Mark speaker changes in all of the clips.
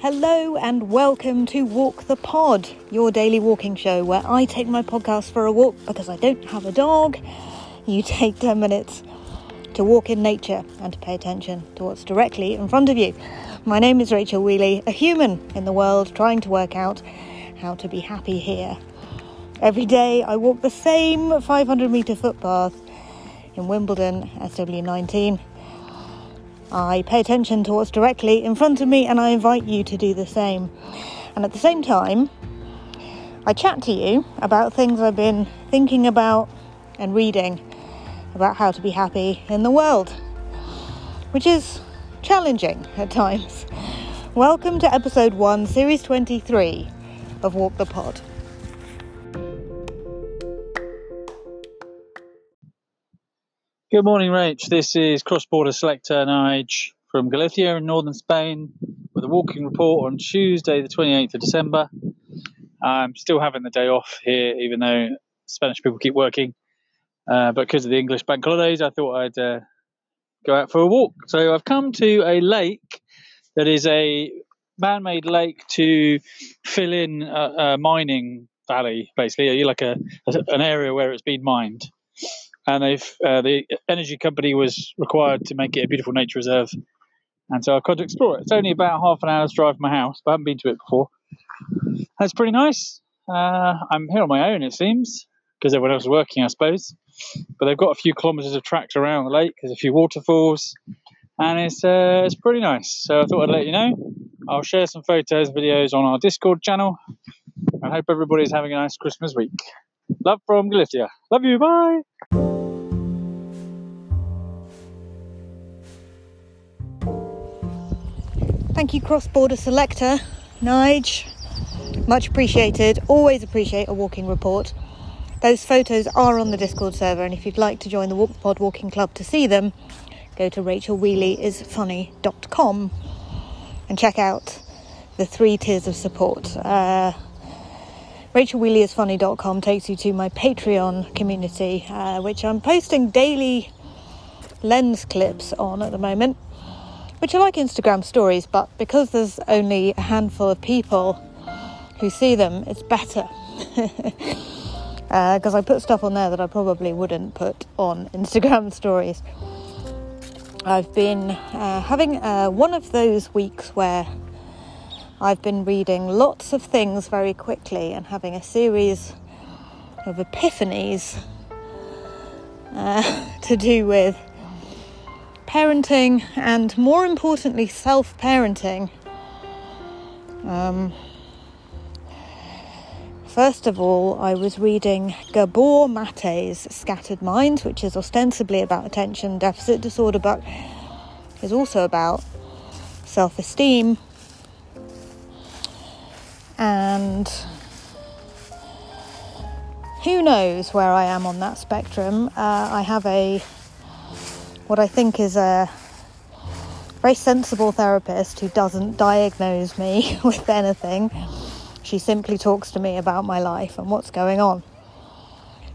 Speaker 1: Hello and welcome to Walk the Pod, your daily walking show where I take my podcast for a walk because I don't have a dog. You take 10 minutes to walk in nature and to pay attention to what's directly in front of you. My name is Rachel Wheeley, a human in the world trying to work out how to be happy here. Every day I walk the same 500 metre footpath in Wimbledon, SW19 I pay attention to what's directly in front of me and I invite you to do the same. And at the same time, I chat to you about things I've been thinking about and reading about how to be happy in the world, which is challenging at times. Welcome to episode 1, series 23 of Walk the Pod.
Speaker 2: Good morning, Rach. This is cross border selector Nige from Galicia in northern Spain with a walking report on Tuesday, the 28th of December. I'm still having the day off here, even though Spanish people keep working. Uh, but because of the English bank holidays, I thought I'd uh, go out for a walk. So I've come to a lake that is a man made lake to fill in a, a mining valley, basically, like a, an area where it's been mined and they've uh, the energy company was required to make it a beautiful nature reserve, and so I've got to explore it. It's only about half an hour's drive from my house, but I haven't been to it before. That's pretty nice. Uh, I'm here on my own, it seems, because everyone else is working, I suppose. But they've got a few kilometres of tracks around the lake. There's a few waterfalls, and it's uh, it's pretty nice. So I thought I'd let you know. I'll share some photos, videos on our Discord channel. I hope everybody's having a nice Christmas week. Love from Galicia. Love you. Bye.
Speaker 1: Thank you, cross border selector, Nige. Much appreciated. Always appreciate a walking report. Those photos are on the Discord server, and if you'd like to join the Walk Pod Walking Club to see them, go to rachelwheeleyisfunny.com and check out the three tiers of support. Uh, RachelWheeleyIsFunny.com takes you to my Patreon community, uh, which I'm posting daily lens clips on at the moment which are like Instagram stories, but because there's only a handful of people who see them, it's better. Because uh, I put stuff on there that I probably wouldn't put on Instagram stories. I've been uh, having uh, one of those weeks where I've been reading lots of things very quickly and having a series of epiphanies uh, to do with parenting and more importantly, self parenting. Um, first of all, I was reading Gabor Mate's Scattered Minds, which is ostensibly about attention deficit disorder, but is also about self esteem. And who knows where I am on that spectrum? Uh, I have a what I think is a very sensible therapist who doesn't diagnose me with anything. She simply talks to me about my life and what's going on.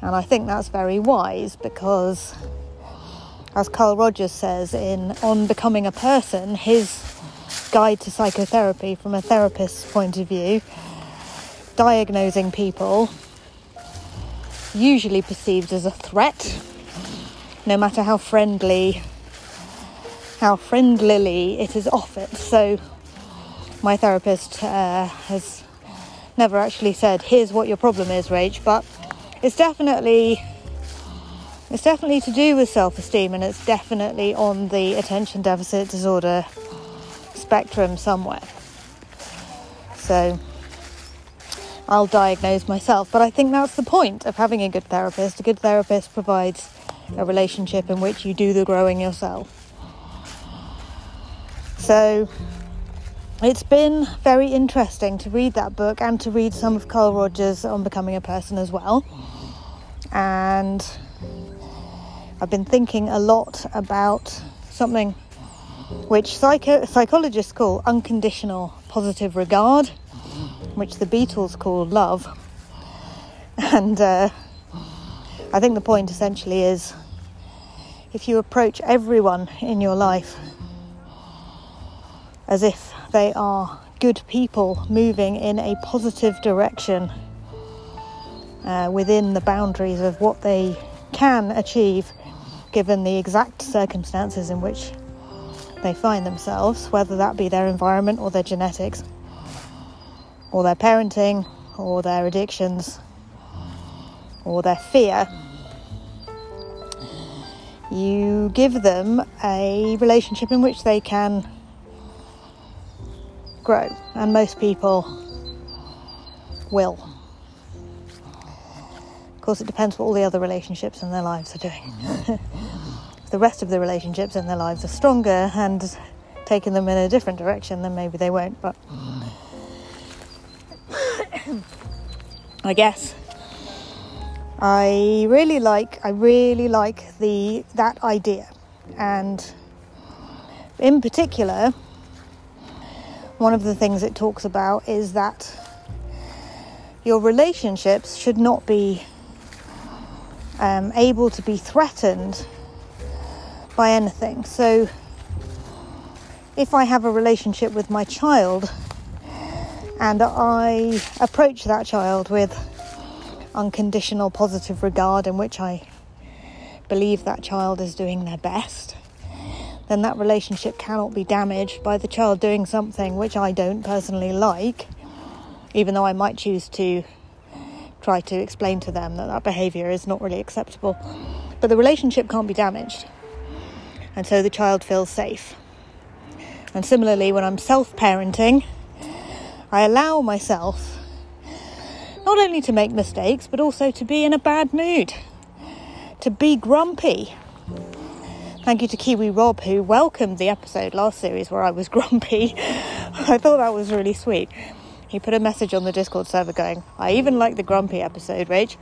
Speaker 1: And I think that's very wise because, as Carl Rogers says in On Becoming a Person, his guide to psychotherapy from a therapist's point of view, diagnosing people usually perceived as a threat no matter how friendly, how friendlily it is offered. So, my therapist uh, has never actually said, "Here's what your problem is, Rach," but it's definitely it's definitely to do with self-esteem, and it's definitely on the attention deficit disorder spectrum somewhere. So. I'll diagnose myself, but I think that's the point of having a good therapist. A good therapist provides a relationship in which you do the growing yourself. So it's been very interesting to read that book and to read some of Carl Rogers on becoming a person as well. And I've been thinking a lot about something which psycho- psychologists call unconditional positive regard, which the Beatles call love. And uh, I think the point essentially is if you approach everyone in your life as if they are good people moving in a positive direction uh, within the boundaries of what they can achieve given the exact circumstances in which they find themselves, whether that be their environment or their genetics, or their parenting, or their addictions, or their fear. You give them a relationship in which they can grow, and most people will. Of course, it depends what all the other relationships in their lives are doing. if the rest of the relationships in their lives are stronger and taking them in a different direction, then maybe they won't. But I guess I really like I really like the that idea, and in particular, one of the things it talks about is that your relationships should not be um, able to be threatened by anything. So, if I have a relationship with my child and I approach that child with unconditional positive regard in which I believe that child is doing their best, then that relationship cannot be damaged by the child doing something which I don't personally like, even though I might choose to try to explain to them that that behaviour is not really acceptable. But the relationship can't be damaged and so the child feels safe. And similarly, when I'm self parenting, I allow myself not only to make mistakes, but also to be in a bad mood, to be grumpy. Thank you to Kiwi Rob, who welcomed the episode last series where I was grumpy. I thought that was really sweet. He put a message on the Discord server going, I even like the grumpy episode, Rach.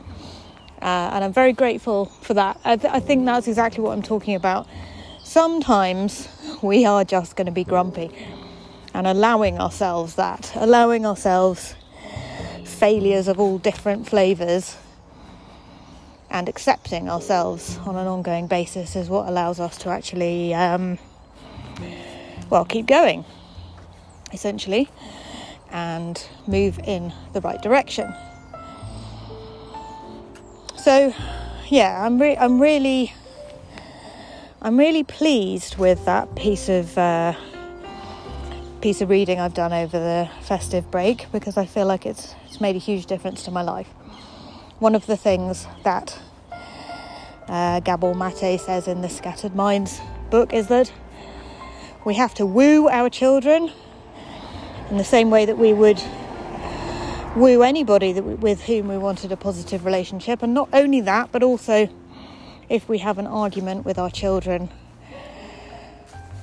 Speaker 1: Uh, and I'm very grateful for that. I, th- I think that's exactly what I'm talking about sometimes we are just going to be grumpy and allowing ourselves that, allowing ourselves failures of all different flavours and accepting ourselves on an ongoing basis is what allows us to actually, um, well, keep going essentially and move in the right direction. So, yeah, I'm, re- I'm really I'm really pleased with that piece of uh, piece of reading I've done over the festive break because I feel like it's it's made a huge difference to my life. One of the things that uh, Gabor Mate says in the Scattered Minds book is that we have to woo our children in the same way that we would woo anybody that we, with whom we wanted a positive relationship, and not only that, but also if we have an argument with our children,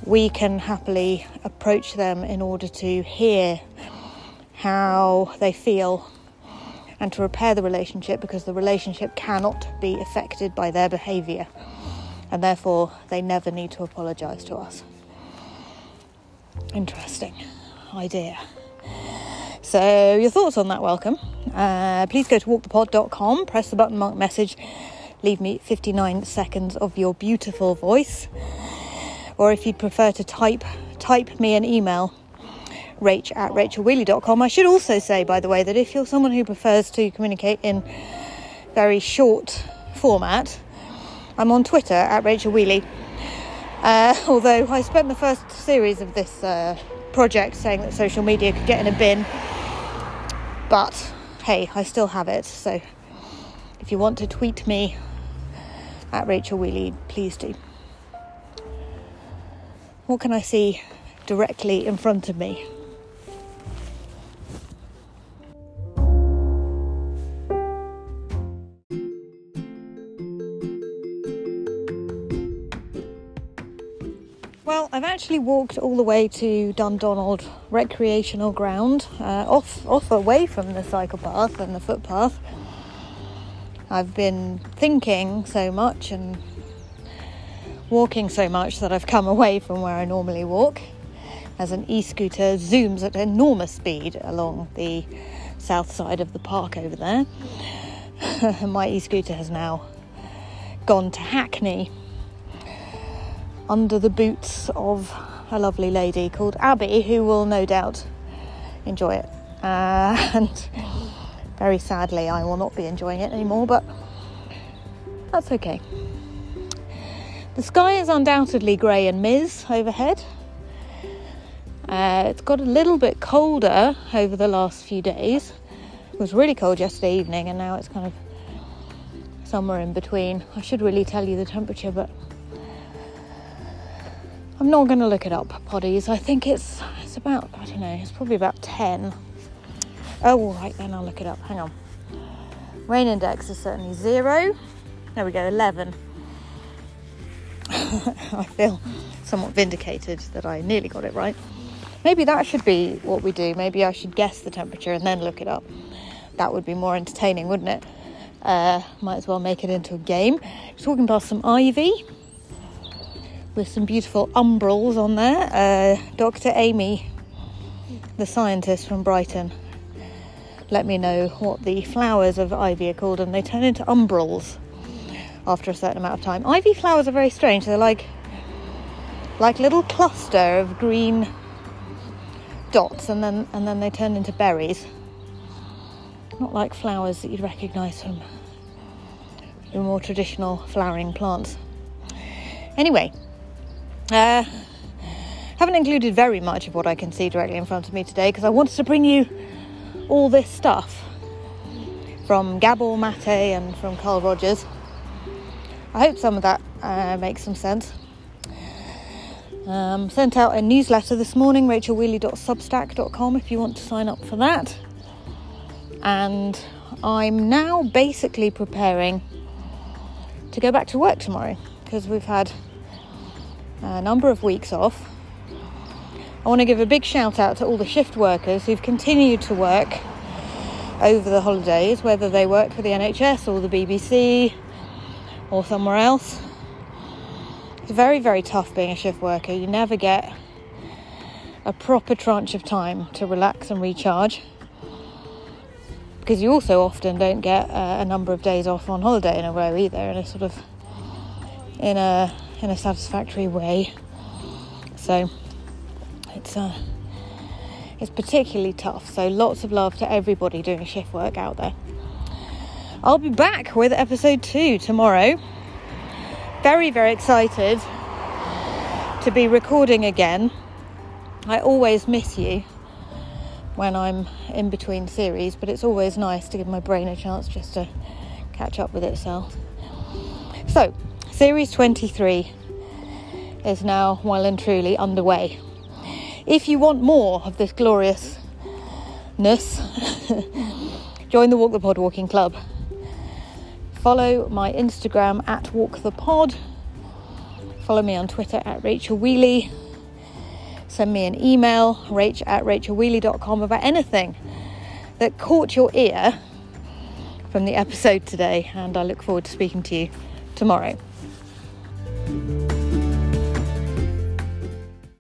Speaker 1: we can happily approach them in order to hear how they feel and to repair the relationship because the relationship cannot be affected by their behaviour and therefore they never need to apologise to us. Interesting idea. So, your thoughts on that, welcome. Uh, please go to walkthepod.com, press the button mark message leave me 59 seconds of your beautiful voice. Or if you'd prefer to type, type me an email, rach at rachelwheeley.com. I should also say, by the way, that if you're someone who prefers to communicate in very short format, I'm on Twitter at Rachel Wheeley. Uh, although I spent the first series of this uh, project saying that social media could get in a bin, but hey, I still have it. So if you want to tweet me at Rachel Wheeley, please do. What can I see directly in front of me? Well, I've actually walked all the way to Dundonald recreational ground, uh, off off away from the cycle path and the footpath, I've been thinking so much and walking so much that I've come away from where I normally walk as an e scooter zooms at enormous speed along the south side of the park over there. My e scooter has now gone to Hackney under the boots of a lovely lady called Abby, who will no doubt enjoy it. Uh, and very sadly, I will not be enjoying it anymore, but that's okay. The sky is undoubtedly grey and miz overhead. Uh, it's got a little bit colder over the last few days. It was really cold yesterday evening, and now it's kind of somewhere in between. I should really tell you the temperature, but I'm not going to look it up, poddies. I think it's it's about I don't know. It's probably about ten. Oh, right then I'll look it up. Hang on. Rain index is certainly zero. There we go, eleven. I feel somewhat vindicated that I nearly got it right. Maybe that should be what we do. Maybe I should guess the temperature and then look it up. That would be more entertaining, wouldn't it? Uh, might as well make it into a game. Just walking past some ivy with some beautiful umbels on there. Uh, Dr. Amy, the scientist from Brighton, let me know what the flowers of ivy are called, and they turn into umbels after a certain amount of time. Ivy flowers are very strange. They're like like little cluster of green dots, and then and then they turn into berries. Not like flowers that you'd recognise from your more traditional flowering plants. Anyway, uh, haven't included very much of what I can see directly in front of me today because I wanted to bring you all this stuff from Gabor Mate and from Carl Rogers. I hope some of that uh, makes some sense. Um, sent out a newsletter this morning, rachelwheeley.substack.com, if you want to sign up for that and I'm now basically preparing to go back to work tomorrow because we've had a number of weeks off. I want to give a big shout out to all the shift workers who've continued to work over the holidays, whether they work for the NHS or the BBC or somewhere else. It's very, very tough being a shift worker. You never get a proper tranche of time to relax and recharge because you also often don't get uh, a number of days off on holiday in a row either in a sort of in a in a satisfactory way so it's uh, it's particularly tough so lots of love to everybody doing shift work out there I'll be back with episode 2 tomorrow very very excited to be recording again I always miss you when I'm in between series, but it's always nice to give my brain a chance just to catch up with itself. So, series 23 is now well and truly underway. If you want more of this gloriousness, join the Walk the Pod Walking Club. Follow my Instagram at Walk the Pod. Follow me on Twitter at Rachel Wheeley send me an email, rach at rachelwheeley.com, about anything that caught your ear from the episode today. And I look forward to speaking to you tomorrow.